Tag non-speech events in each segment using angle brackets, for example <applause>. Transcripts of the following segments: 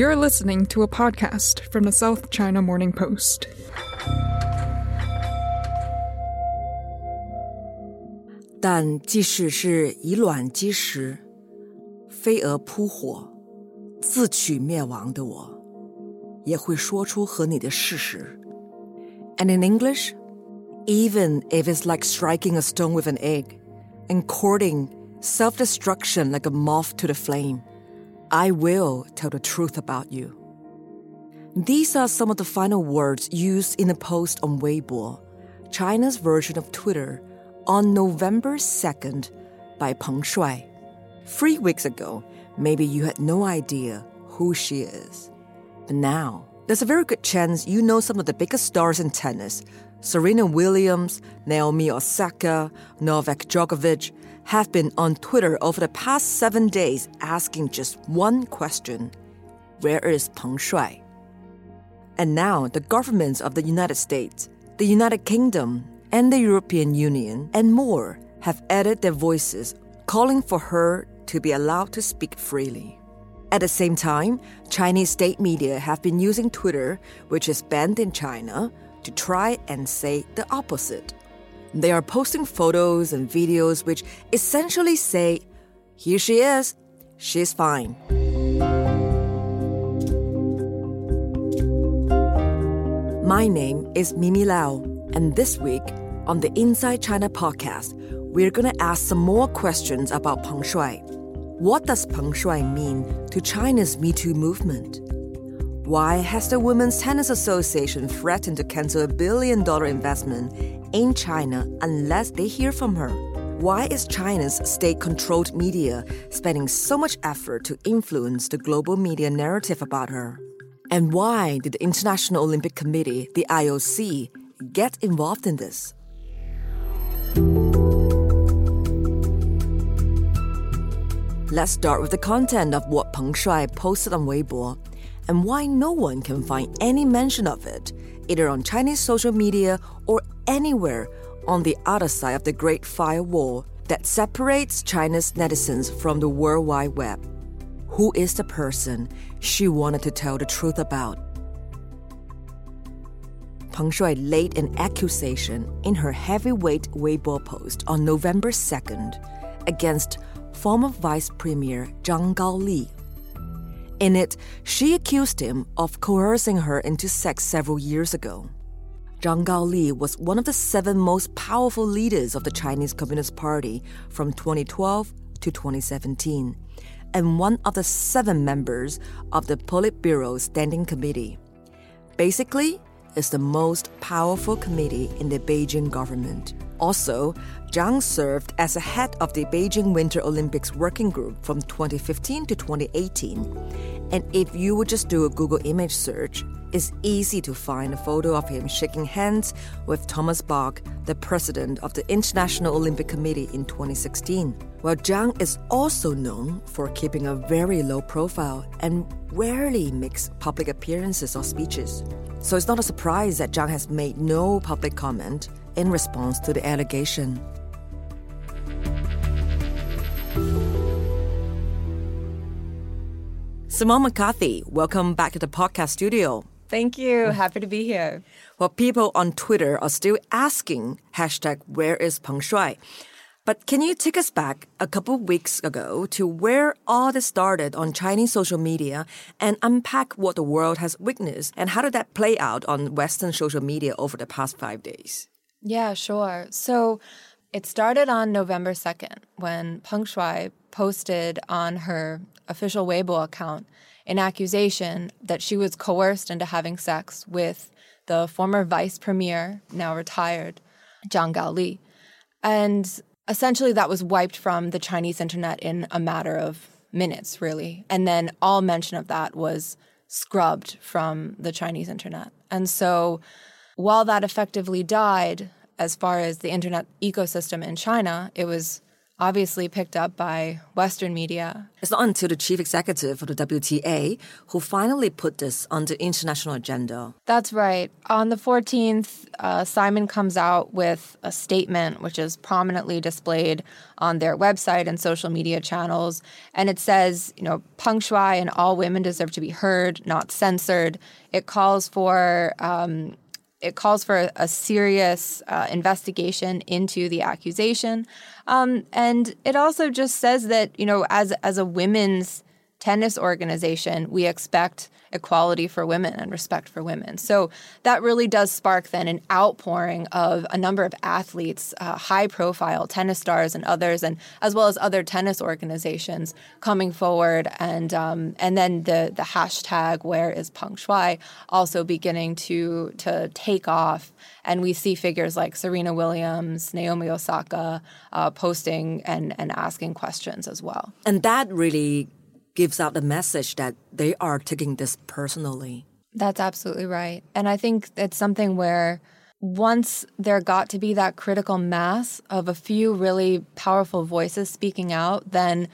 You're listening to a podcast from the South China Morning Post. And in English, even if it's like striking a stone with an egg and courting self destruction like a moth to the flame. I will tell the truth about you. These are some of the final words used in a post on Weibo, China's version of Twitter, on November 2nd by Peng Shuai. Three weeks ago, maybe you had no idea who she is. But now, there's a very good chance you know some of the biggest stars in tennis Serena Williams, Naomi Osaka, Novak Djokovic, have been on Twitter over the past seven days asking just one question Where is Peng Shuai? And now the governments of the United States, the United Kingdom, and the European Union, and more have added their voices calling for her to be allowed to speak freely. At the same time, Chinese state media have been using Twitter, which is banned in China, to try and say the opposite. They are posting photos and videos which essentially say, Here she is, she's fine. My name is Mimi Lau, and this week on the Inside China podcast, we're going to ask some more questions about Peng Shuai. What does Peng Shuai mean to China's Me Too movement? Why has the Women's Tennis Association threatened to cancel a billion dollar investment in China unless they hear from her? Why is China's state controlled media spending so much effort to influence the global media narrative about her? And why did the International Olympic Committee, the IOC, get involved in this? Let's start with the content of what Peng Shuai posted on Weibo and why no one can find any mention of it, either on Chinese social media or anywhere on the other side of the Great Firewall that separates China's netizens from the World Wide Web. Who is the person she wanted to tell the truth about? Peng Shuai laid an accusation in her heavyweight Weibo post on November 2nd against former Vice Premier Zhang Gaoli. In it, she accused him of coercing her into sex several years ago. Zhang Gaoli was one of the seven most powerful leaders of the Chinese Communist Party from 2012 to 2017 and one of the seven members of the Politburo Standing Committee. Basically, it's the most powerful committee in the Beijing government. Also, Zhang served as a head of the Beijing Winter Olympics Working Group from 2015 to 2018. And if you would just do a Google image search, it's easy to find a photo of him shaking hands with Thomas Bach, the president of the International Olympic Committee in 2016. While Zhang is also known for keeping a very low profile and rarely makes public appearances or speeches. So it's not a surprise that Zhang has made no public comment in response to the allegation. Simone McCarthy, welcome back to the podcast studio. Thank you. Happy to be here. Well, people on Twitter are still asking hashtag where is Peng Shuai? But can you take us back a couple weeks ago to where all this started on Chinese social media and unpack what the world has witnessed and how did that play out on Western social media over the past five days? Yeah, sure. So it started on November 2nd when Peng Shuai posted on her official Weibo account an accusation that she was coerced into having sex with the former vice premier, now retired, Zhang Gaoli. And essentially that was wiped from the Chinese internet in a matter of minutes, really. And then all mention of that was scrubbed from the Chinese internet. And so while that effectively died, as far as the internet ecosystem in China, it was obviously picked up by Western media. It's not until the chief executive of the WTA who finally put this on the international agenda. That's right. On the 14th, uh, Simon comes out with a statement which is prominently displayed on their website and social media channels. And it says, you know, Peng Shuai and all women deserve to be heard, not censored. It calls for um, it calls for a serious uh, investigation into the accusation, um, and it also just says that you know, as as a women's tennis organization, we expect equality for women and respect for women. So that really does spark then an outpouring of a number of athletes, uh, high profile tennis stars and others, and as well as other tennis organizations coming forward. And um, and then the the hashtag where is Peng Shuai also beginning to to take off. And we see figures like Serena Williams, Naomi Osaka uh, posting and, and asking questions as well. And that really gives out the message that they are taking this personally. That's absolutely right. And I think it's something where once there got to be that critical mass of a few really powerful voices speaking out, then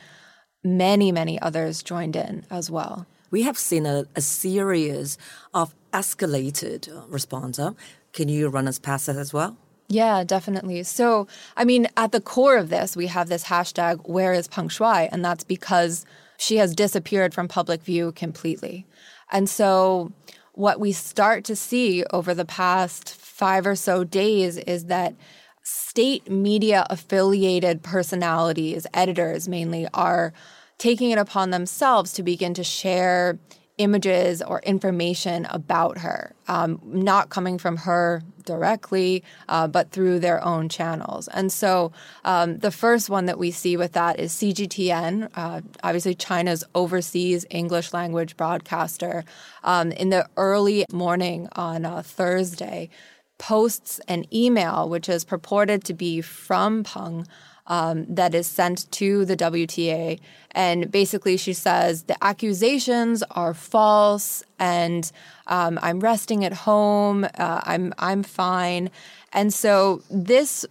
many, many others joined in as well. We have seen a, a series of escalated uh, responses. Can you run us past that as well? Yeah, definitely. So, I mean, at the core of this, we have this hashtag, where is Peng Shuai? And that's because she has disappeared from public view completely. And so, what we start to see over the past five or so days is that state media affiliated personalities, editors mainly, are taking it upon themselves to begin to share images or information about her, um, not coming from her directly, uh, but through their own channels. And so um, the first one that we see with that is CGTN, uh, obviously China's overseas English language broadcaster. Um, in the early morning on uh, Thursday, posts an email which is purported to be from Peng um, that is sent to the WTA. And basically, she says the accusations are false, and um, I'm resting at home. Uh, I'm I'm fine. And so this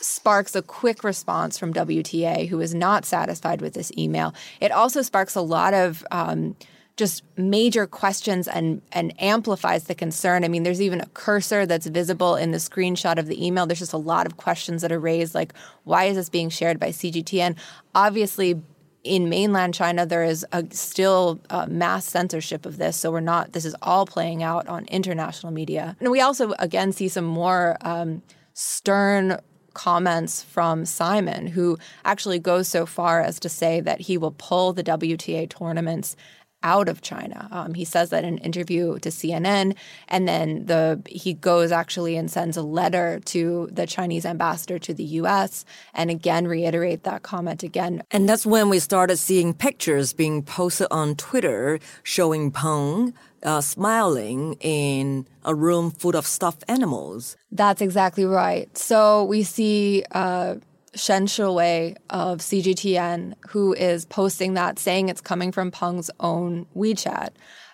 sparks a quick response from WTA, who is not satisfied with this email. It also sparks a lot of um, just major questions and and amplifies the concern. I mean, there's even a cursor that's visible in the screenshot of the email. There's just a lot of questions that are raised, like why is this being shared by CGTN? Obviously, in mainland China, there is a, still mass censorship of this. So we're not. This is all playing out on international media, and we also again see some more um, stern comments from Simon, who actually goes so far as to say that he will pull the WTA tournaments out of China. Um, he says that in an interview to CNN, and then the he goes actually and sends a letter to the Chinese ambassador to the U.S. and again reiterate that comment again. And that's when we started seeing pictures being posted on Twitter showing Peng uh, smiling in a room full of stuffed animals. That's exactly right. So we see. Uh, Shen Shiwei of CGTN, who is posting that, saying it's coming from Peng's own WeChat.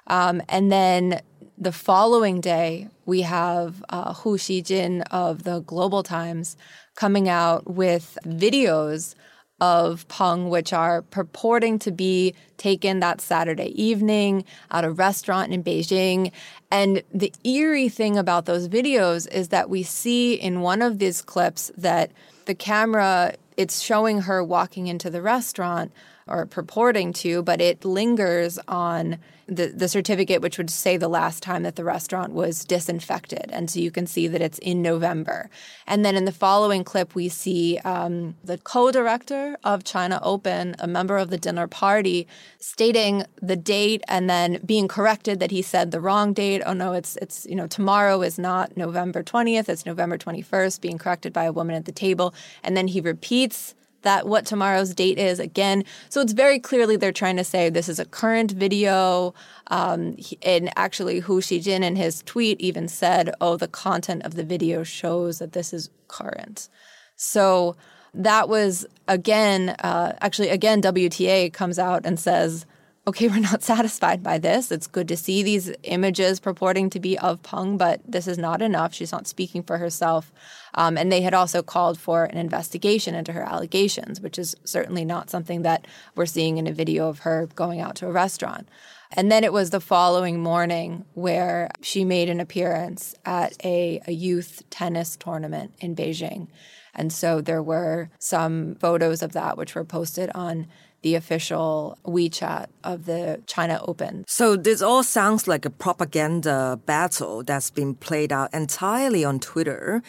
Um, and then the following day, we have uh, Hu Xijin of the Global Times coming out with videos of Peng, which are purporting to be taken that Saturday evening at a restaurant in Beijing. And the eerie thing about those videos is that we see in one of these clips that the camera, it's showing her walking into the restaurant or purporting to, but it lingers on the, the certificate, which would say the last time that the restaurant was disinfected. And so you can see that it's in November. And then in the following clip, we see um, the co director of China Open, a member of the dinner party, stating the date and then being corrected that he said the wrong date. Oh, no, it's, it's you know, tomorrow is not November 20th, it's November 21st, being corrected by a woman at the table. And then he repeats that what tomorrow's date is again. So it's very clearly they're trying to say this is a current video. Um, and actually, Hu Xijin in his tweet even said, "Oh, the content of the video shows that this is current." So that was again, uh, actually, again, WTA comes out and says, okay, <laughs> we're not satisfied by this. It's good to see these images purporting to be of Peng, but this is not enough. She's not speaking for herself. Um, and they had also called for an investigation into her allegations, which is certainly not something that we're seeing in a video of her going out to a restaurant. And then it was the following morning where she made an appearance at a, a youth tennis tournament in Beijing. And so there were some photos of that which were posted on the official WeChat of the China Open. So this all sounds like a propaganda battle that's been played out entirely on Twitter.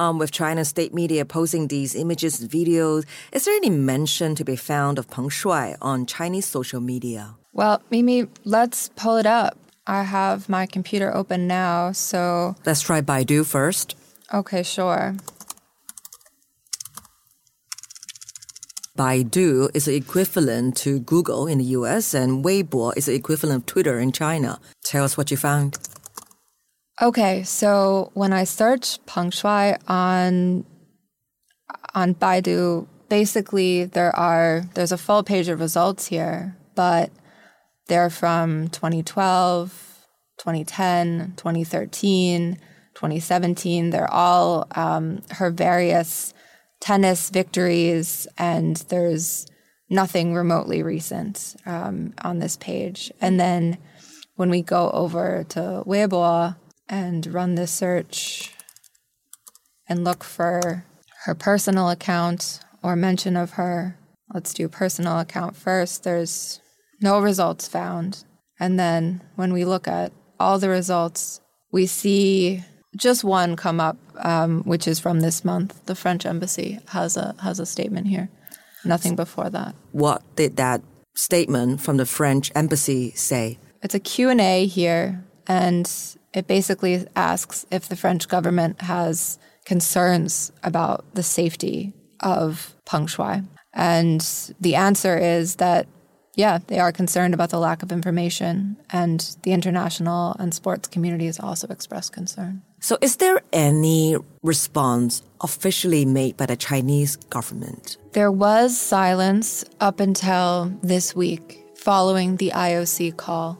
Um, with China's state media posting these images and videos, is there any mention to be found of Peng Shuai on Chinese social media? Well, Mimi, let's pull it up. I have my computer open now, so. Let's try Baidu first. Okay, sure. Baidu is the equivalent to Google in the US, and Weibo is the equivalent of Twitter in China. Tell us what you found. Okay, so when I search Peng Shuai on on Baidu, basically there are there's a full page of results here, but they're from 2012, 2010, 2013, 2017. They're all um, her various tennis victories, and there's nothing remotely recent um, on this page. And then when we go over to Weibo and run this search and look for her personal account or mention of her, let's do personal account first. There's no results found. And then when we look at all the results, we see just one come up, um, which is from this month. The French embassy has a has a statement here. Nothing before that. What did that statement from the French embassy say? It's a Q&A here and it basically asks if the French government has concerns about the safety of Peng Shuai. And the answer is that yeah, they are concerned about the lack of information, and the international and sports community has also expressed concern. So, is there any response officially made by the Chinese government? There was silence up until this week following the IOC call.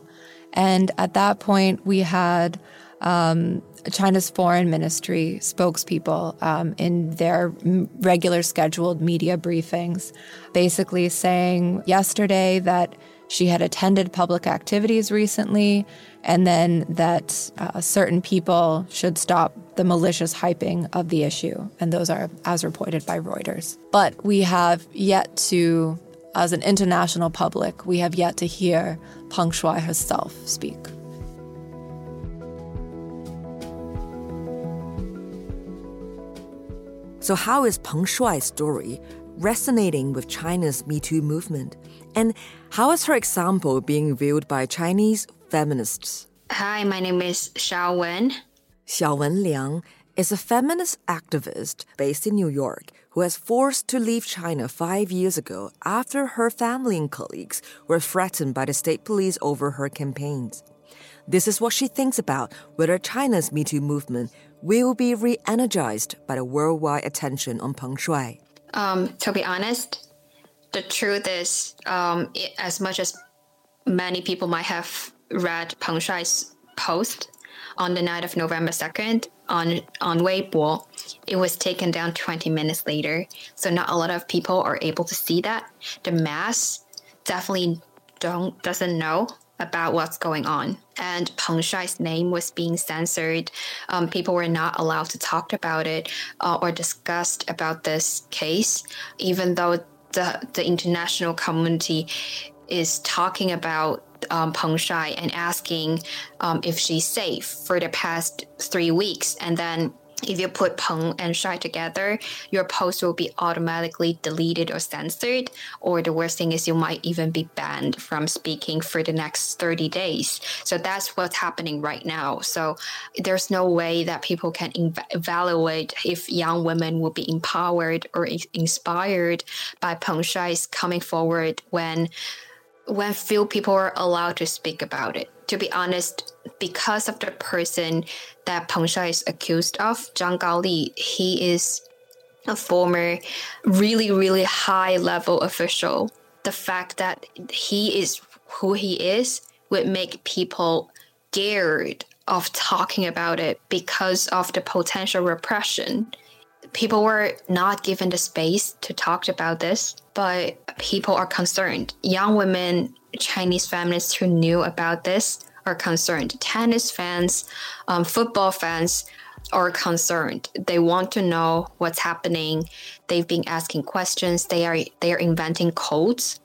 And at that point, we had um, China's foreign ministry spokespeople um, in their regular scheduled media briefings, basically saying yesterday that she had attended public activities recently, and then that uh, certain people should stop the malicious hyping of the issue. And those are as reported by Reuters. But we have yet to, as an international public, we have yet to hear Peng Shuai herself speak. So, how is Peng Shuai's story resonating with China's Me Too movement? And how is her example being viewed by Chinese feminists? Hi, my name is Xiao Wen. Xiaowen Liang is a feminist activist based in New York who was forced to leave China five years ago after her family and colleagues were threatened by the state police over her campaigns. This is what she thinks about whether China's Me Too movement will be re energized by the worldwide attention on Peng Shuai. Um, to be honest, the truth is, um, it, as much as many people might have read Peng Shuai's post on the night of November 2nd on, on Weibo, it was taken down 20 minutes later. So not a lot of people are able to see that. The mass definitely don't doesn't know about what's going on. And Peng Shuai's name was being censored. Um, people were not allowed to talk about it uh, or discussed about this case, even though the, the international community is talking about um, Peng Shuai and asking um, if she's safe for the past three weeks. And then if you put Peng and Shuai together, your post will be automatically deleted or censored. Or the worst thing is you might even be banned from speaking for the next 30 days. So that's what's happening right now. So there's no way that people can ev- evaluate if young women will be empowered or inspired by Peng Shuai's coming forward when when few people are allowed to speak about it. To be honest, because of the person that Peng Shuai is accused of, Zhang Gaoli, he is a former really, really high level official, the fact that he is who he is would make people scared of talking about it because of the potential repression. People were not given the space to talk about this, but people are concerned. Young women, Chinese feminists who knew about this are concerned. Tennis fans, um, football fans are concerned. They want to know what's happening. They've been asking questions. They are they are inventing codes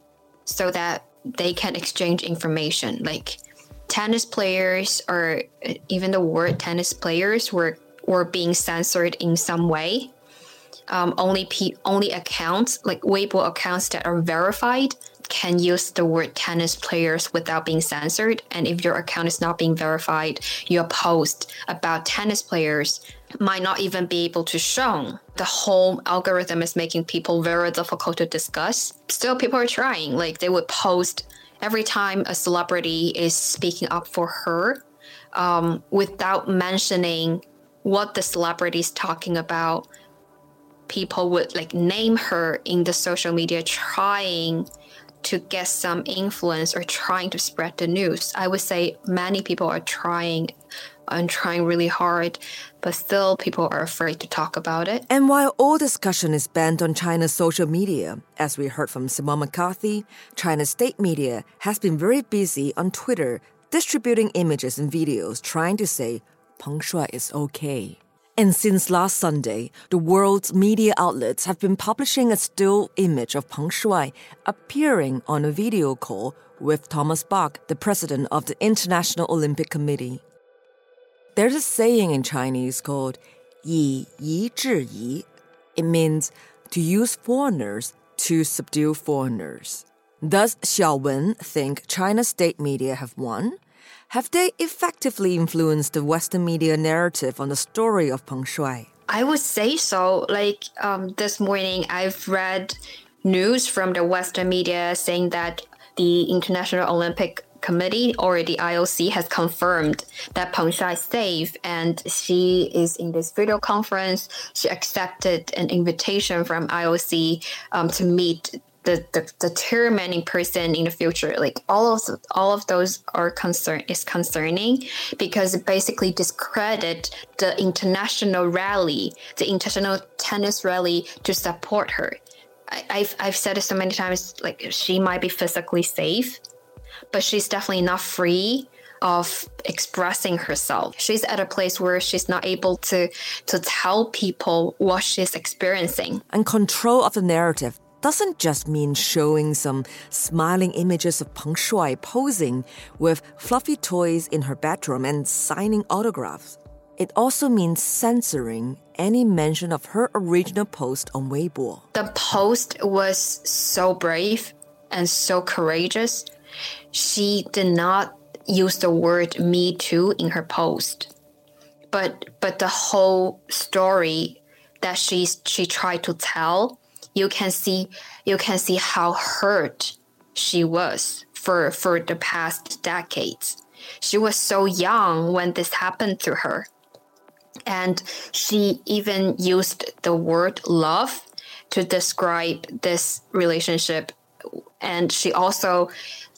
so that they can exchange information. Like tennis players or even the word tennis players were were being censored in some way. Um, only pe- only accounts like Weibo accounts that are verified can use the word tennis players without being censored. And if your account is not being verified, your post about tennis players might not even be able to show. The whole algorithm is making people very difficult to discuss. Still, people are trying. Like they would post every time a celebrity is speaking up for her um, without mentioning what the celebrity is talking about. People would like name her in the social media, trying to get some influence or trying to spread the news. I would say many people are trying and trying really hard, but still people are afraid to talk about it. And while all discussion is bent on China's social media, as we heard from Simone McCarthy, China's state media has been very busy on Twitter distributing images and videos trying to say Peng Shuai is okay. And since last Sunday, the world's media outlets have been publishing a still image of Peng Shuai appearing on a video call with Thomas Bach, the president of the International Olympic Committee. There's a saying in Chinese called yi yi zhi yi. It means to use foreigners to subdue foreigners. Does Xiao Wen think China's state media have won? Have they effectively influenced the Western media narrative on the story of Peng Shuai? I would say so. Like um, this morning, I've read news from the Western media saying that the International Olympic Committee or the IOC has confirmed that Peng Shuai is safe and she is in this video conference. She accepted an invitation from IOC um, to meet the, the, the chairman person in the future like all of all of those are concern is concerning because it basically discredit the international rally the international tennis rally to support her I, I've, I've said it so many times like she might be physically safe but she's definitely not free of expressing herself. She's at a place where she's not able to to tell people what she's experiencing. And control of the narrative doesn't just mean showing some smiling images of Peng Shuai posing with fluffy toys in her bedroom and signing autographs. It also means censoring any mention of her original post on Weibo. The post was so brave and so courageous. She did not use the word me too in her post. But but the whole story that she she tried to tell you can see you can see how hurt she was for for the past decades. She was so young when this happened to her. And she even used the word love to describe this relationship. And she also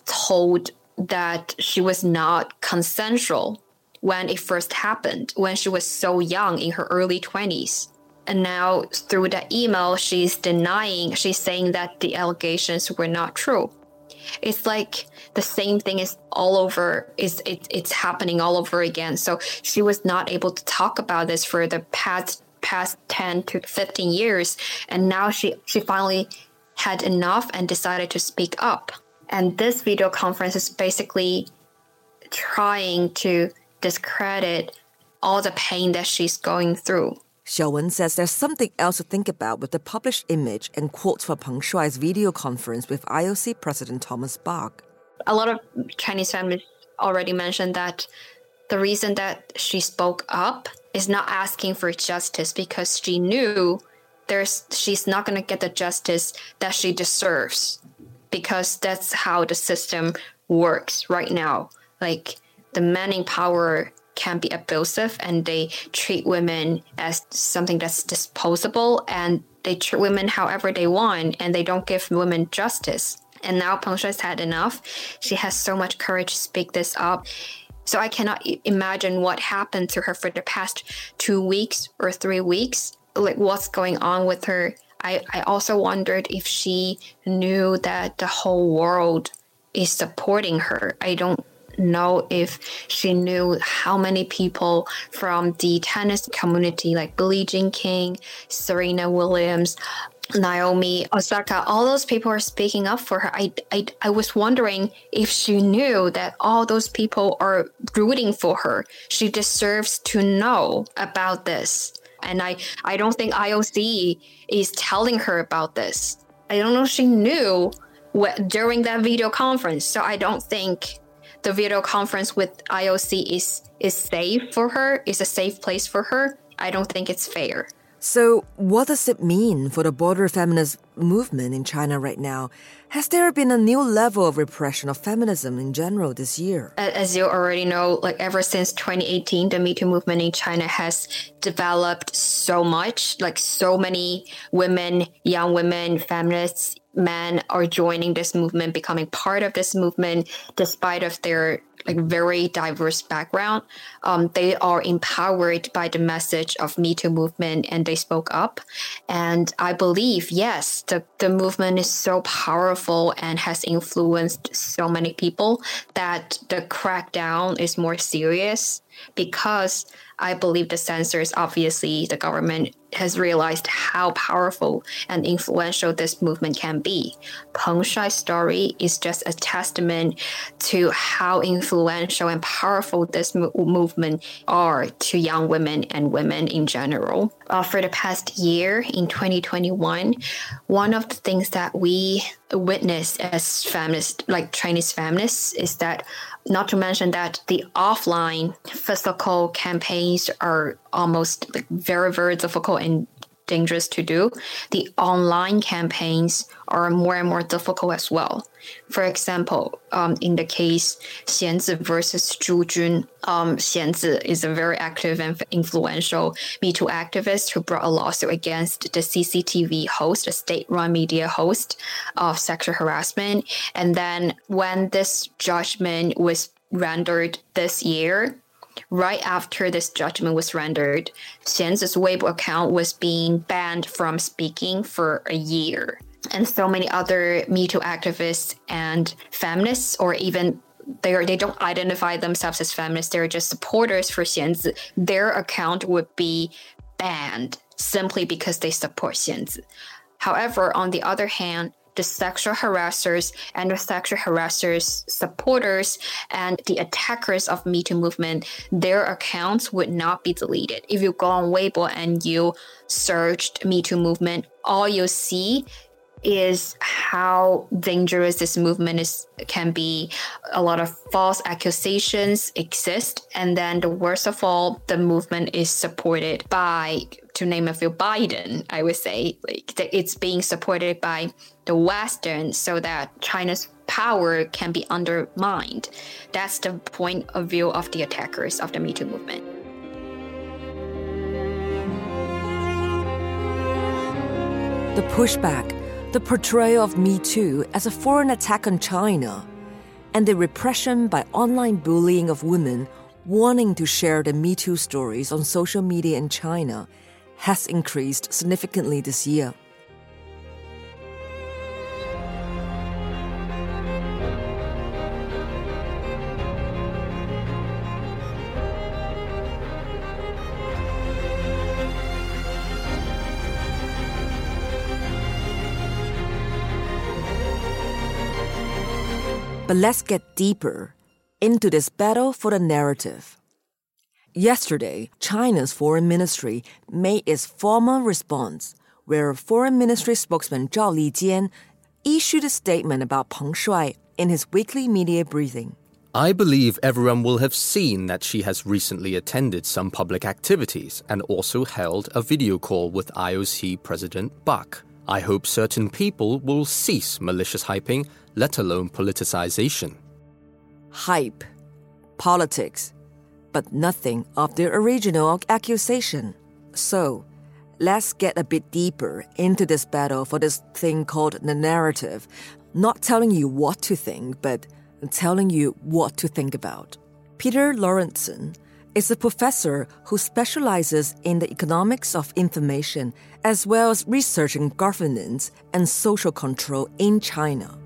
told that she was not consensual when it first happened, when she was so young in her early 20s. And now through that email, she's denying, she's saying that the allegations were not true. It's like the same thing is all over, is it, it's happening all over again. So she was not able to talk about this for the past past 10 to 15 years. And now she, she finally had enough and decided to speak up. And this video conference is basically trying to discredit all the pain that she's going through. Xiaowen says there's something else to think about with the published image and quotes for Peng Shuai's video conference with IOC President Thomas Bach. A lot of Chinese families already mentioned that the reason that she spoke up is not asking for justice because she knew there's she's not going to get the justice that she deserves because that's how the system works right now. Like the manning power can be abusive and they treat women as something that's disposable and they treat women however they want and they don't give women justice. And now Peng Shuai's had enough. She has so much courage to speak this up. So I cannot imagine what happened to her for the past two weeks or three weeks. Like what's going on with her. I, I also wondered if she knew that the whole world is supporting her. I don't know if she knew how many people from the tennis community, like Billie Jean King, Serena Williams, Naomi Osaka, all those people are speaking up for her. I, I, I was wondering if she knew that all those people are rooting for her. She deserves to know about this. And I, I don't think IOC is telling her about this. I don't know if she knew what, during that video conference. So I don't think the video conference with IOC is is safe for her, is a safe place for her. I don't think it's fair. So, what does it mean for the border feminist movement in China right now? Has there been a new level of repression of feminism in general this year? As you already know, like ever since 2018, the Me Too movement in China has developed so much. Like so many women, young women, feminists, men are joining this movement, becoming part of this movement, despite of their like very diverse background. Um, they are empowered by the message of Me Too movement and they spoke up. And I believe, yes, the, the movement is so powerful and has influenced so many people that the crackdown is more serious because I believe the censors, obviously, the government has realized how powerful and influential this movement can be. Peng Shuai's story is just a testament to how influential and powerful this mo- movement are to young women and women in general. Uh, for the past year in 2021, one of the things that we witness as feminists, like Chinese feminists, is that not to mention that the offline physical campaigns are almost like very, very difficult and dangerous to do. The online campaigns are more and more difficult as well. For example, um, in the case Xianzi versus Zhu Jun, um, Xianzi is a very active and influential Me Too activist who brought a lawsuit against the CCTV host, a state-run media host of sexual harassment. And then when this judgment was rendered this year, right after this judgment was rendered, Xianzi's Weibo account was being banned from speaking for a year. And so many other Me Too activists and feminists, or even they are, they don't identify themselves as feminists, they're just supporters for Xianzi, their account would be banned simply because they support Xianzi. However, on the other hand, the sexual harassers and the sexual harassers supporters and the attackers of Me Too movement, their accounts would not be deleted. If you go on Weibo and you searched Me Too movement, all you'll see is how dangerous this movement is can be. A lot of false accusations exist and then the worst of all the movement is supported by to name a few biden i would say. Like it's being supported by the western so that china's power can be undermined. That's the point of view of the attackers of the me too movement. The pushback the portrayal of Me Too as a foreign attack on China, and the repression by online bullying of women wanting to share the Me Too stories on social media in China has increased significantly this year. But let's get deeper into this battle for the narrative. Yesterday, China's foreign ministry made its formal response, where foreign ministry spokesman Zhao Lijian issued a statement about Peng Shuai in his weekly media briefing. I believe everyone will have seen that she has recently attended some public activities and also held a video call with IOC President Bach. I hope certain people will cease malicious hyping let alone politicization. Hype, politics, but nothing of the original accusation. So, let's get a bit deeper into this battle for this thing called the narrative. Not telling you what to think, but telling you what to think about. Peter Lorentzen is a professor who specializes in the economics of information as well as researching governance and social control in China.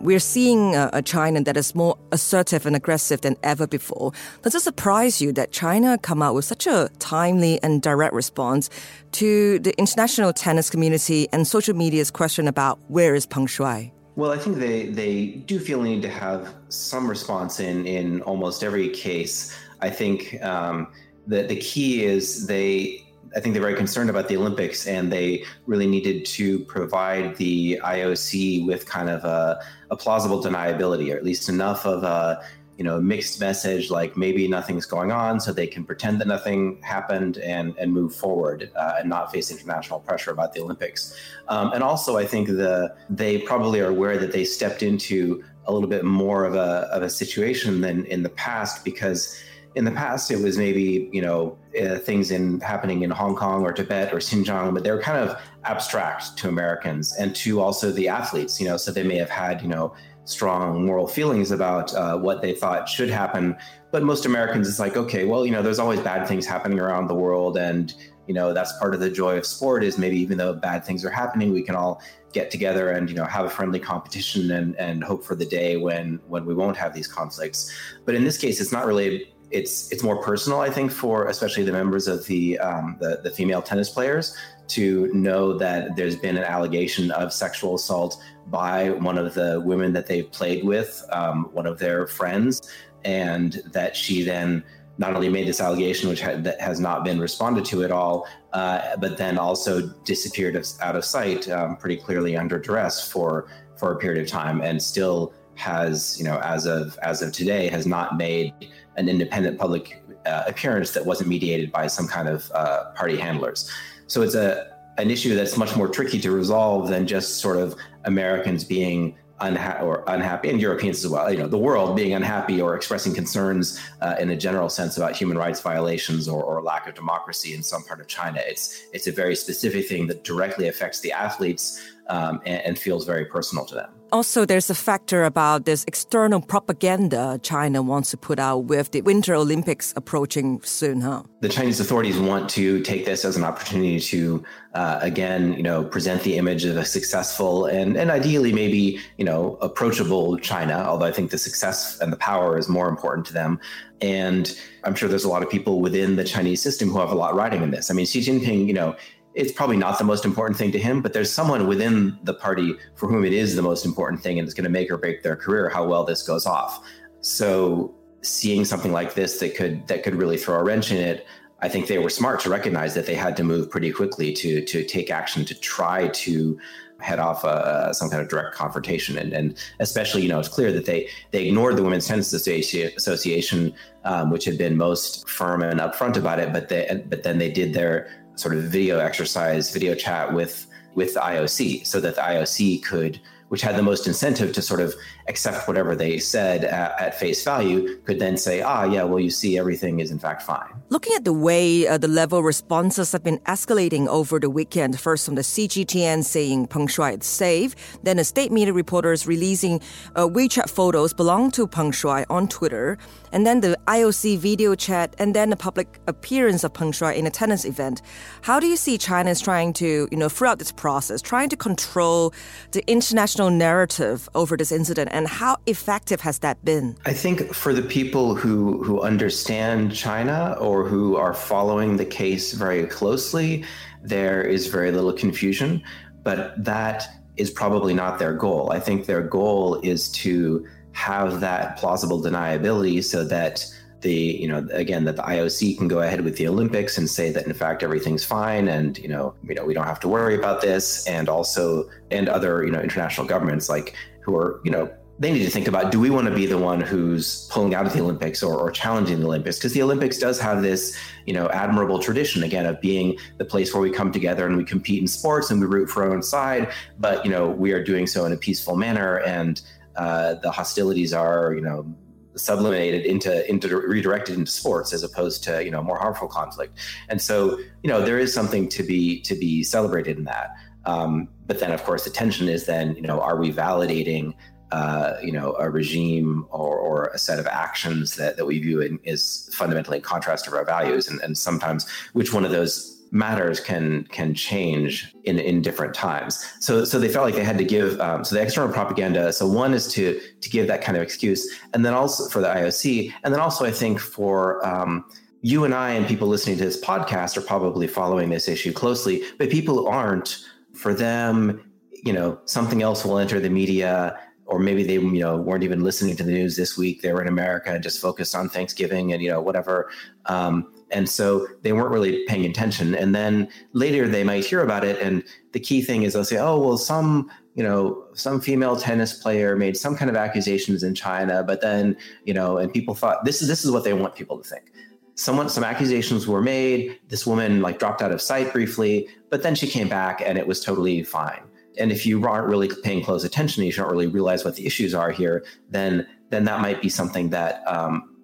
We're seeing a, China that is more assertive and aggressive than ever before. Does it surprise you that China come out with such a timely and direct response to the international tennis community and social media's question about where is Peng Shuai? Well, I think they, they do feel the need to have some response in, in almost every case. I think um, the, the key is they I think they're very concerned about the Olympics, and they really needed to provide the IOC with kind of a, a plausible deniability, or at least enough of a you know mixed message, like maybe nothing's going on, so they can pretend that nothing happened and and move forward uh, and not face international pressure about the Olympics. Um, and also, I think the they probably are aware that they stepped into a little bit more of a of a situation than in the past because in the past it was maybe you know uh, things in happening in Hong Kong or Tibet or Xinjiang, but they're kind of abstract to Americans and to also the athletes. You know, so they may have had you know strong moral feelings about uh, what they thought should happen, but most Americans it's like okay, well you know there's always bad things happening around the world and you know that's part of the joy of sport is maybe even though bad things are happening we can all get together and you know have a friendly competition and and hope for the day when when we won't have these conflicts. But in this case it's not really it's it's more personal, I think, for especially the members of the, um, the the female tennis players to know that there's been an allegation of sexual assault by one of the women that they've played with, um, one of their friends, and that she then not only made this allegation, which that has not been responded to at all, uh, but then also disappeared out of sight um, pretty clearly under duress for for a period of time, and still has, you know, as of as of today, has not made an independent public uh, appearance that wasn't mediated by some kind of uh, party handlers. So it's a an issue that's much more tricky to resolve than just sort of Americans being unhappy or unhappy and Europeans as well, you know, the world being unhappy or expressing concerns uh, in a general sense about human rights violations or, or, lack of democracy in some part of China. It's it's a very specific thing that directly affects the athletes um, and, and feels very personal to them. Also, there's a factor about this external propaganda China wants to put out with the Winter Olympics approaching soon, huh? The Chinese authorities want to take this as an opportunity to, uh, again, you know, present the image of a successful and, and ideally maybe, you know, approachable China, although I think the success and the power is more important to them. And I'm sure there's a lot of people within the Chinese system who have a lot riding in this. I mean, Xi Jinping, you know, it's probably not the most important thing to him, but there's someone within the party for whom it is the most important thing and it's going to make or break their career how well this goes off. So seeing something like this that could that could really throw a wrench in it, I think they were smart to recognize that they had to move pretty quickly to to take action to try to head off uh, some kind of direct confrontation. And, and especially, you know, it's clear that they they ignored the Women's Tennis Association, um, which had been most firm and upfront about it, but they but then they did their sort of video exercise, video chat with with the IOC, so that the IOC could which had the most incentive to sort of accept whatever they said at, at, face value, could then say, ah, yeah, well, you see, everything is in fact fine. Looking at the way uh, the level responses have been escalating over the weekend, first from the CGTN saying Peng Shuai is safe, then the state media reporters releasing uh, WeChat photos belong to Peng Shuai on Twitter, and then the IOC video chat, and then the public appearance of Peng Shuai in a tennis event. How do you see China is trying to, you know, throughout this process, trying to control the international narrative over this incident, and how effective has that been? I think for the people who who understand China or who are following the case very closely, there is very little confusion, but that is probably not their goal. I think their goal is to have that plausible deniability so that the you know again that the IOC can go ahead with the Olympics and say that in fact everything's fine and you know you know we don't have to worry about this and also and other you know international governments like who are you know they need to think about do we want to be the one who's pulling out of the Olympics or, or challenging the Olympics? Because the Olympics does have this, you know, admirable tradition again of being the place where we come together and we compete in sports and we root for our own side, but you know, we are doing so in a peaceful manner and uh, the hostilities are, you know, sublimated into into redirected into sports as opposed to you know more harmful conflict and so you know there is something to be to be celebrated in that um, but then of course the tension is then you know are we validating uh, you know a regime or, or a set of actions that, that we view in, is fundamentally in contrast to our values and, and sometimes which one of those matters can can change in in different times. So so they felt like they had to give um, so the external propaganda. So one is to to give that kind of excuse, and then also for the IOC, and then also I think for um, you and I and people listening to this podcast are probably following this issue closely, but people who aren't, for them, you know, something else will enter the media or maybe they you know weren't even listening to the news this week. They were in america and just focused on thanksgiving and you know whatever. Um, and so they weren't really paying attention. And then later they might hear about it. And the key thing is they'll say oh well some you know some female tennis player made some kind of accusations in china but then you know and people thought this is this is what they want people to think. Someone some accusations were made. This woman like dropped out of sight briefly but then she came back and it was totally fine and if you aren't really paying close attention you don't really realize what the issues are here then then that might be something that um,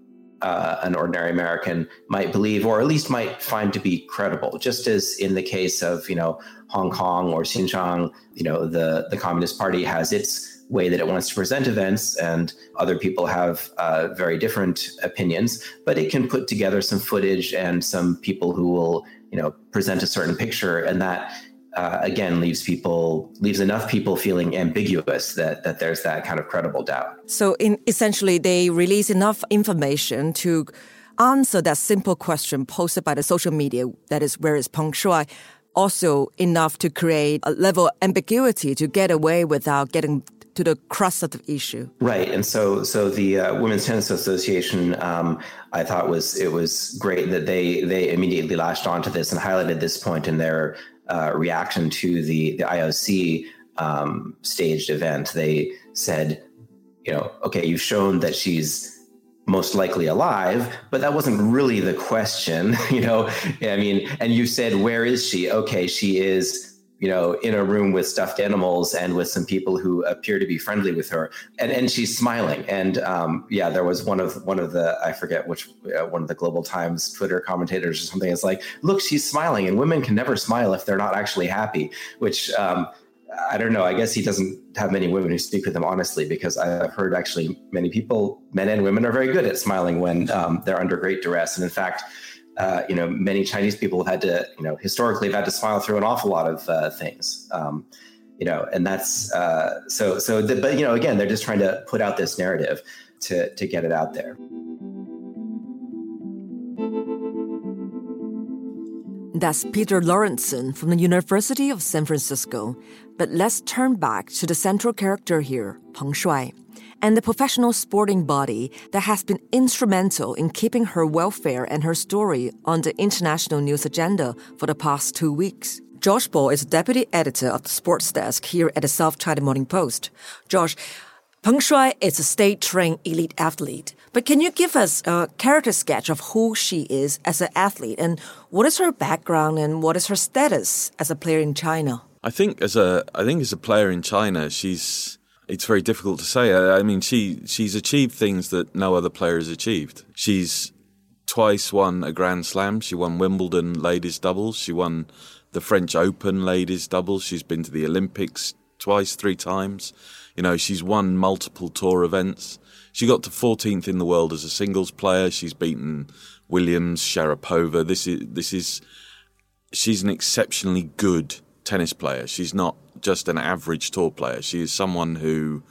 uh, an ordinary American might believe, or at least might find to be credible. Just as in the case of you know Hong Kong or Xinjiang, you know the the Communist Party has its way that it wants to present events, and other people have uh, very different opinions. But it can put together some footage and some people who will you know present a certain picture, and that uh, again leaves people leaves enough people feeling ambiguous that that there's that kind of credible doubt. So in essentially they release enough information to answer that simple question posted by the social media that is where is Peng Shuai also enough to create a level of ambiguity to get away without getting to the crux of the issue. Right, and so so the uh, Women's Tennis Association, um, I thought was it was great that they they immediately latched onto this and highlighted this point in their uh, reaction to the the IOC um, staged event. They said, you know, okay, you've shown that she's most likely alive, but that wasn't really the question, <laughs> you know. I mean, and you said, where is she? Okay, she is you know, in a room with stuffed animals and with some people who appear to be friendly with her, and and she's smiling. And um, yeah, there was one of one of the I forget which uh, one of the Global Times Twitter commentators or something is like, look, she's smiling, and women can never smile if they're not actually happy. Which um, I don't know. I guess he doesn't have many women who speak with him honestly, because I've heard actually many people, men and women, are very good at smiling when um, they're under great duress. And in fact, uh, you know, many Chinese people have had to, you know, historically have had to smile through an awful lot of uh, things. Um, you know, and that's uh, so. So, the, but you know, again, they're just trying to put out this narrative to to get it out there. That's Peter Lorentzen from the University of San Francisco. But let's turn back to the central character here, Peng Shuai and the professional sporting body that has been instrumental in keeping her welfare and her story on the international news agenda for the past two weeks. Josh Ball is deputy editor of the sports desk here at the South China Morning Post. Josh, Peng Shuai is a state-trained elite athlete, but can you give us a character sketch of who she is as an athlete and what is her background and what is her status as a player in China? I think as a I think as a player in China, she's it's very difficult to say. I, mean, she she's achieved things that no other player has achieved. She's twice won a Grand Slam. She won Wimbledon ladies doubles. She won the French Open ladies doubles. She's been to the Olympics twice, three times. You know, she's won multiple tour events. She got to 14th in the world as a singles player. She's beaten Williams, Sharapova. This is this is she's an exceptionally good tennis player. She's not just an average tour player. She is someone who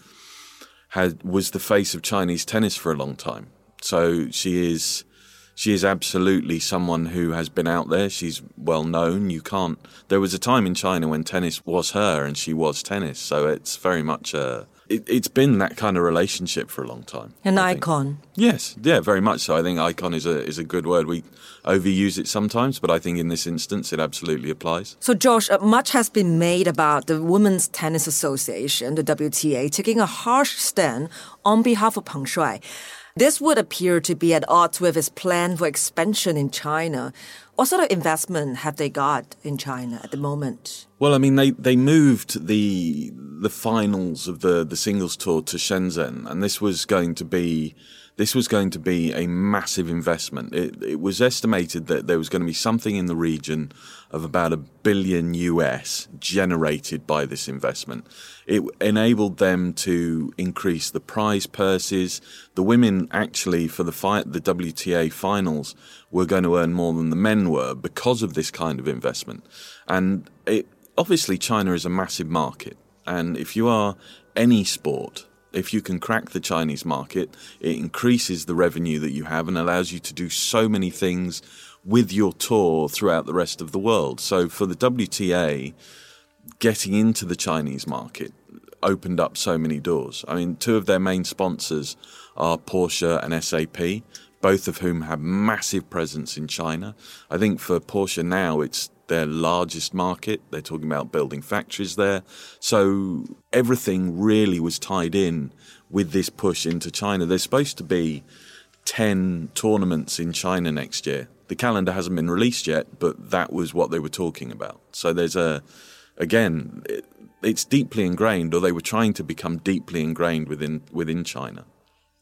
had was the face of Chinese tennis for a long time. So she is she is absolutely someone who has been out there. She's well known. You can't. There was a time in China when tennis was her and she was tennis. So it's very much a it, has been that kind of relationship for a long time. An I icon. Think. Yes, yeah, very much so. I think icon is a is a good word. We overuse it sometimes, but I think in this instance it absolutely applies. So, Josh, uh, much has been made about the Women's Tennis Association, the WTA, taking a harsh stand on behalf of Peng Shuai. This would appear to be at odds with its plan for expansion in China. What sort of investment have they got in China at the moment? Well, I mean, they, they moved the the finals of the the singles tour to Shenzhen, and this was going to be this was going to be a massive investment. It, it was estimated that there was going to be something in the region of about a billion US generated by this investment. It enabled them to increase the prize purses. The women actually for the fight, the WTA finals were going to earn more than the men were because of this kind of investment. And it, obviously China is a massive market. And if you are any sport, if you can crack the Chinese market, it increases the revenue that you have and allows you to do so many things with your tour throughout the rest of the world. So for the WTA, getting into the Chinese market opened up so many doors. I mean, two of their main sponsors are Porsche and SAP, both of whom have massive presence in China. I think for Porsche now, it's their largest market. They're talking about building factories there. So everything really was tied in with this push into China. There's supposed to be 10 tournaments in China next year. The calendar hasn't been released yet, but that was what they were talking about. So there's a, again, it, it's deeply ingrained, or they were trying to become deeply ingrained within within China.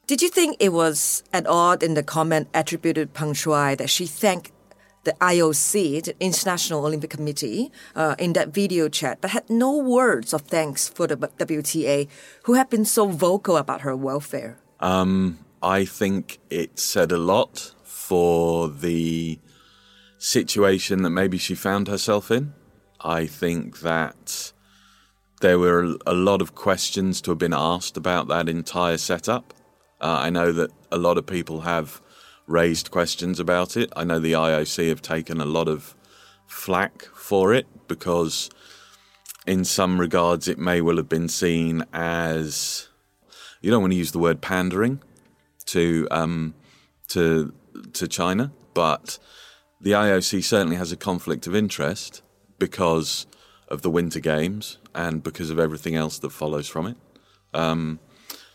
Did you think it was at odd in the comment attributed Peng Shuai that she thanked the IOC, the International Olympic Committee, uh, in that video chat, but had no words of thanks for the WTA, who have been so vocal about her welfare? Um, I think it said a lot for the situation that maybe she found herself in. I think that there were a lot of questions to have been asked about that entire setup. Uh, I know that a lot of people have raised questions about it. I know the IOC have taken a lot of flack for it because, in some regards, it may well have been seen as you don't want to use the word pandering to um, to to China, but the IOC certainly has a conflict of interest because of the Winter Games and because of everything else that follows from it. Um,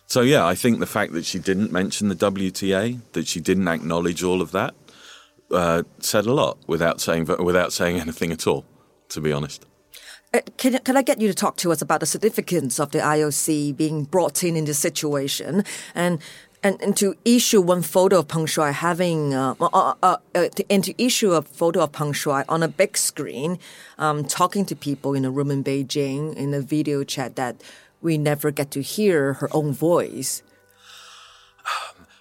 so yeah, I think the fact that she didn't mention the WTA, that she didn't acknowledge all of that, uh, said a lot without saying without saying <laughs> anything at all. To be honest. Uh, can, can I get you to talk to us about the significance of the IOC being brought in in this situation and and, and to issue one photo of Peng Shuai having uh, uh, uh, uh, to, and to issue a photo of Peng Shuai on a big screen, um, talking to people in a room in Beijing in a video chat that we never get to hear her own voice.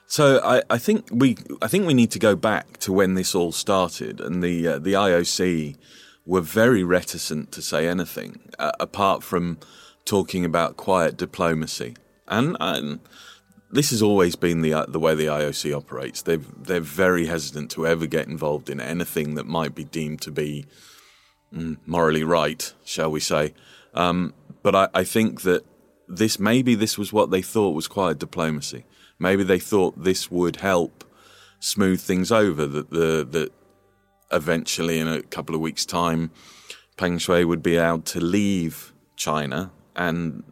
So I, I, think we I think we need to go back to when this all started, and the uh, the IOC were very reticent to say anything uh, apart from talking about quiet diplomacy, and, and this has always been the uh, the way the IOC operates. They they're very hesitant to ever get involved in anything that might be deemed to be mm, morally right, shall we say? Um, but I, I think that this maybe this was what they thought was quiet diplomacy. Maybe they thought this would help smooth things over. That the that eventually, in a couple of weeks' time, Peng Shuai would be allowed to leave China, and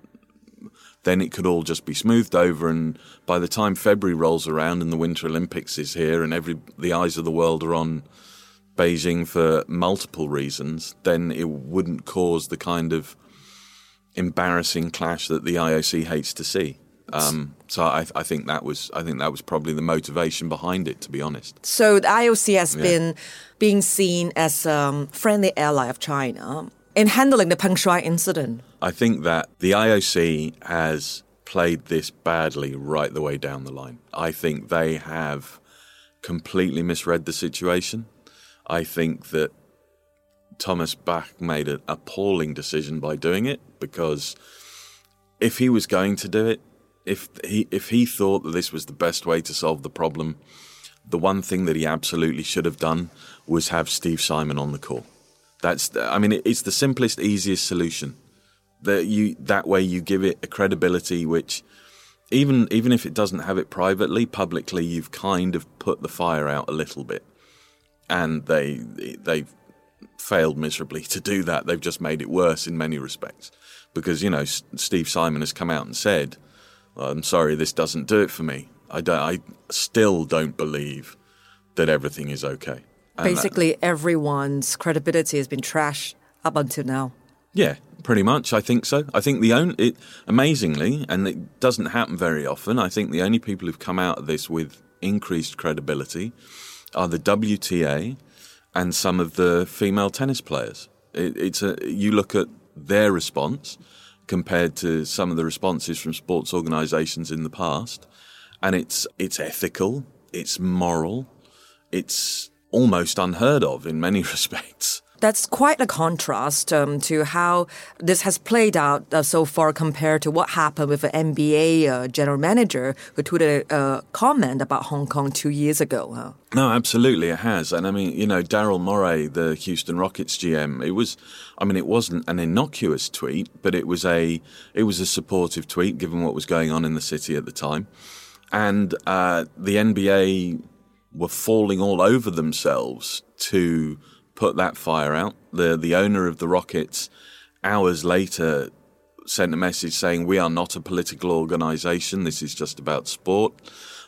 then it could all just be smoothed over. And by the time February rolls around and the Winter Olympics is here, and every the eyes of the world are on Beijing for multiple reasons, then it wouldn't cause the kind of embarrassing clash that the IOC hates to see. Um, so I, I, think that was I think that was probably the motivation behind it, to be honest. So the IOC has yeah. been being seen as a um, friendly ally of China in handling the Peng Shuai incident. I think that the IOC has played this badly right the way down the line. I think they have completely misread the situation. I think that Thomas Bach made an appalling decision by doing it because if he was going to do it, if he if he thought that this was the best way to solve the problem, the one thing that he absolutely should have done was have Steve Simon on the call. That's I mean it's the simplest, easiest solution. That you that way you give it a credibility which even even if it doesn't have it privately, publicly you've kind of put the fire out a little bit. And they they've failed miserably to do that. They've just made it worse in many respects. Because, you know, S- Steve Simon has come out and said, I'm sorry, this doesn't do it for me. I, don't, I still don't believe that everything is okay. And Basically, that, everyone's credibility has been trashed up until now. Yeah, Pretty much, I think so. I think the only, it, amazingly, and it doesn't happen very often. I think the only people who've come out of this with increased credibility are the WTA and some of the female tennis players. It, it's a you look at their response compared to some of the responses from sports organisations in the past, and it's it's ethical, it's moral, it's almost unheard of in many <laughs> respects that's quite a contrast um, to how this has played out uh, so far compared to what happened with an NBA uh, general manager who tweeted a comment about Hong Kong two years ago. Huh? No, absolutely, it has. And I mean, you know, Daryl Morey, the Houston Rockets GM, it was, I mean, it wasn't an innocuous tweet, but it was a, it was a supportive tweet given what was going on in the city at the time. And uh, the NBA were falling all over themselves to put that fire out. The the owner of the Rockets, hours later, sent a message saying, "We are not a political organisation. This is just about sport."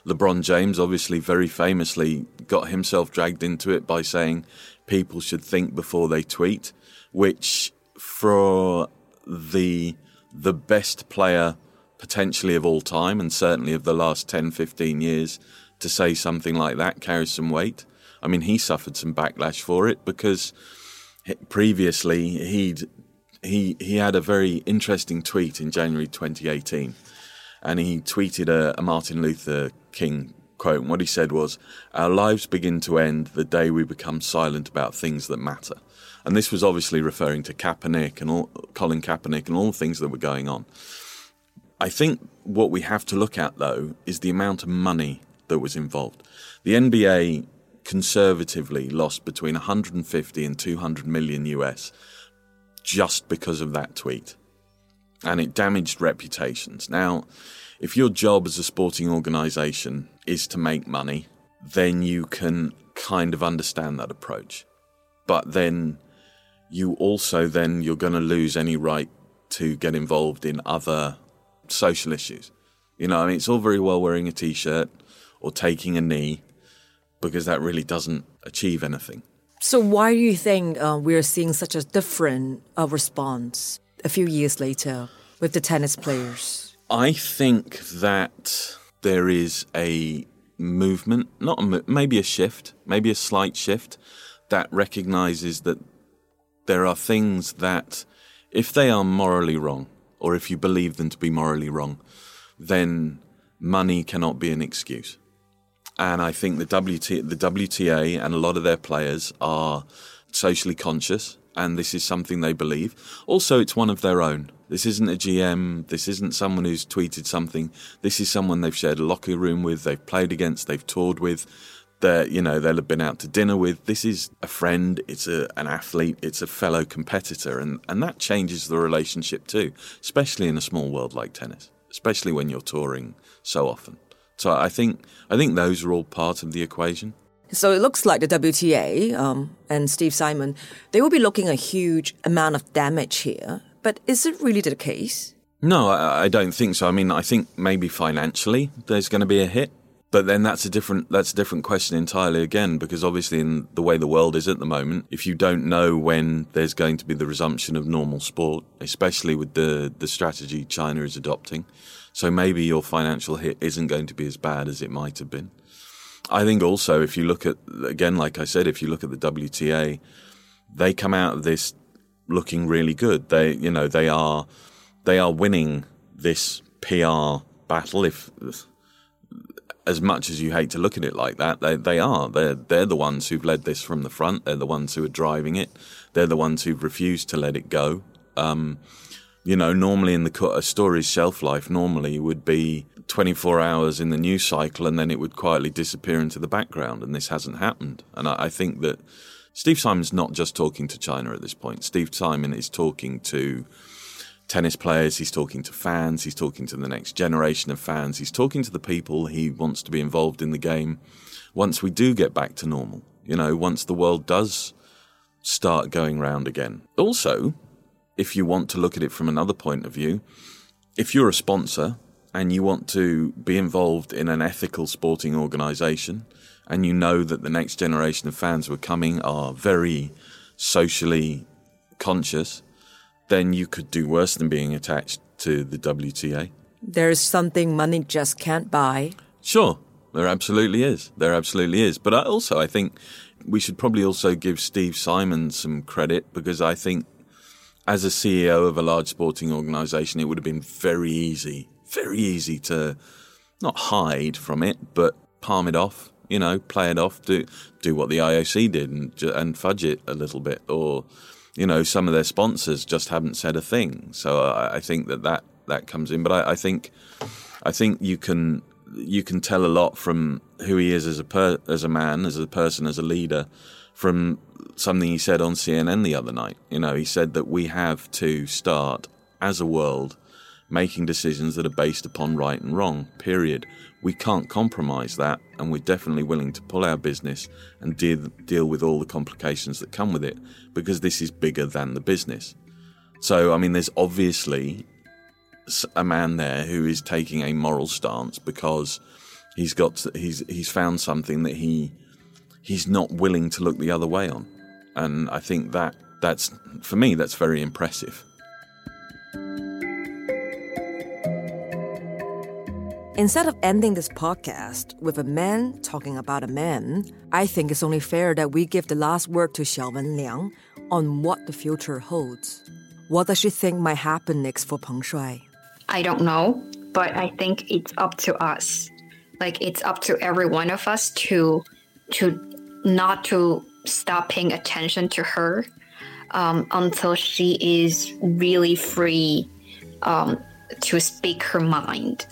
LeBron James obviously very famously got himself dragged into it by saying people should think before they tweet, which for the the best player potentially of all time and certainly of the last 10 15 years to say something like that carries some weight. I mean, he suffered some backlash for it because previously he'd he he had a very interesting tweet in January 2018, and he tweeted a, a Martin Luther King quote. And what he said was, "Our lives begin to end the day we become silent about things that matter." And this was obviously referring to Kaepernick and all, Colin Kaepernick and all the things that were going on. I think what we have to look at though is the amount of money that was involved. The NBA conservatively lost between 150 and 200 million US just because of that tweet. And it damaged reputations. Now, if your job as a sporting organisation is to make money, then you can kind of understand that approach. But then you also then you're going to lose any right to get involved in other social issues. You know, I mean, it's all very well wearing a t-shirt or taking a knee because that really doesn't achieve anything. So, why do you think uh, we're seeing such a different uh, response a few years later with the tennis players? I think that there is a movement, not a, maybe a shift, maybe a slight shift that recognizes that there are things that, if they are morally wrong, or if you believe them to be morally wrong, then money cannot be an excuse and I think the WT, the WTA and a lot of their players are socially conscious, and this is something they believe. Also, it's one of their own. This isn't a GM. This isn't someone who's tweeted something. This is someone they've shared a locker room with, they've played against, they've toured with. That you know they'll have been out to dinner with. This is a friend. It's a, an athlete. It's a fellow competitor, and and that changes the relationship too, especially in a small world like tennis, especially when you're touring so often. So I think I think those are all part of the equation. So it looks like the WTA um, and Steve Simon they will be looking a huge amount of damage here. But is it really the case? No, I, I don't think so. I mean, I think maybe financially there's going to be a hit, but then that's a different that's a different question entirely again because obviously in the way the world is at the moment, if you don't know when there's going to be the resumption of normal sport, especially with the the strategy China is adopting, so maybe your financial hit isn't going to be as bad as it might have been. I think also if you look at again, like I said, if you look at the WTA, they come out of this looking really good. They, you know, they are they are winning this PR battle. If as much as you hate to look at it like that, they they are. They're they're the ones who've led this from the front. They're the ones who are driving it. They're the ones who've refused to let it go. Um, you know, normally in the cut, a story's shelf life normally would be 24 hours in the news cycle and then it would quietly disappear into the background. And this hasn't happened. And I, I think that Steve Simon's not just talking to China at this point. Steve Simon is talking to tennis players, he's talking to fans, he's talking to the next generation of fans, he's talking to the people he wants to be involved in the game once we do get back to normal. You know, once the world does start going round again. Also, if you want to look at it from another point of view, if you're a sponsor and you want to be involved in an ethical sporting organisation, and you know that the next generation of fans who are coming are very socially conscious, then you could do worse than being attached to the WTA. There's something money just can't buy. Sure, there absolutely is. There absolutely is. But I also, I think we should probably also give Steve Simon some credit because I think as a CEO of a large sporting organisation, it would have been very easy, very easy to not hide from it, but palm it off. You know, play it off, do do what the IOC did, and and fudge it a little bit, or you know, some of their sponsors just haven't said a thing. So I, I think that, that that comes in. But I, I, think I think you can you can tell a lot from who he is as a per, as a man, as a person, as a leader, from something he said on CNN the other night. You know, he said that we have to start as a world making decisions that are based upon right and wrong. Period. We can't compromise that, and we're definitely willing to pull our business and deal, deal with all the complications that come with it because this is bigger than the business. So, I mean, there's obviously a man there who is taking a moral stance because he's got he's he's found something that he he's not willing to look the other way on, and I think that that's for me that's very impressive. Instead of ending this podcast with a man talking about a man, I think it's only fair that we give the last word to Xiaowen Liang on what the future holds. What does she think might happen next for Peng Shuai? I don't know, but I think it's up to us. Like it's up to every one of us to to not to stop paying attention to her um, until she is really free um, to speak her mind.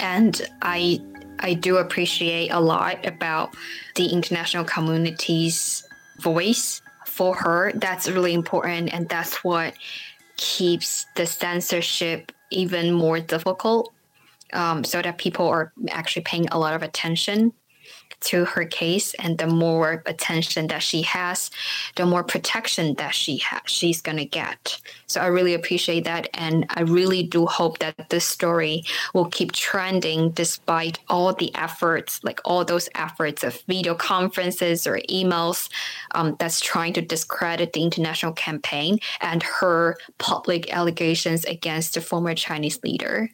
And I I do appreciate a lot about the international community's voice for her. That's really important, and that's what keeps the censorship even more difficult um, so that people are actually paying a lot of attention to her case and the more attention that she has the more protection that she has she's going to get. So i really appreciate that and i really do hope that this story will keep trending despite all the efforts like all those efforts of video conferences or emails um, that's trying to discredit the international campaign and her public allegations against the former chinese leader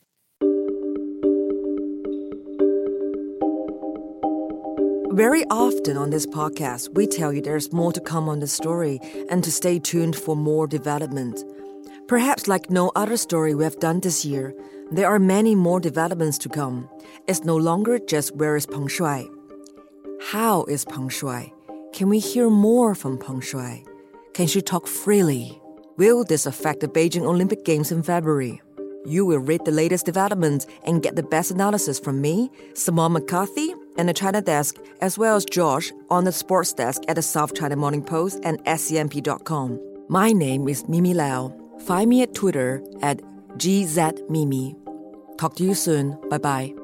Very often on this podcast, we tell you there's more to come on the story and to stay tuned for more development. Perhaps like no other story we have done this year, there are many more developments to come. It's no longer just where is Peng Shuai. How is Peng Shuai? Can we hear more from Peng Shuai? Can she talk freely? Will this affect the Beijing Olympic Games in February? You will read the latest developments and get the best analysis from me, Simone McCarthy, and the China desk, as well as Josh on the sports desk at the South China Morning Post and scmp.com. My name is Mimi Lau. Find me at Twitter at gzmimi. Talk to you soon. Bye bye.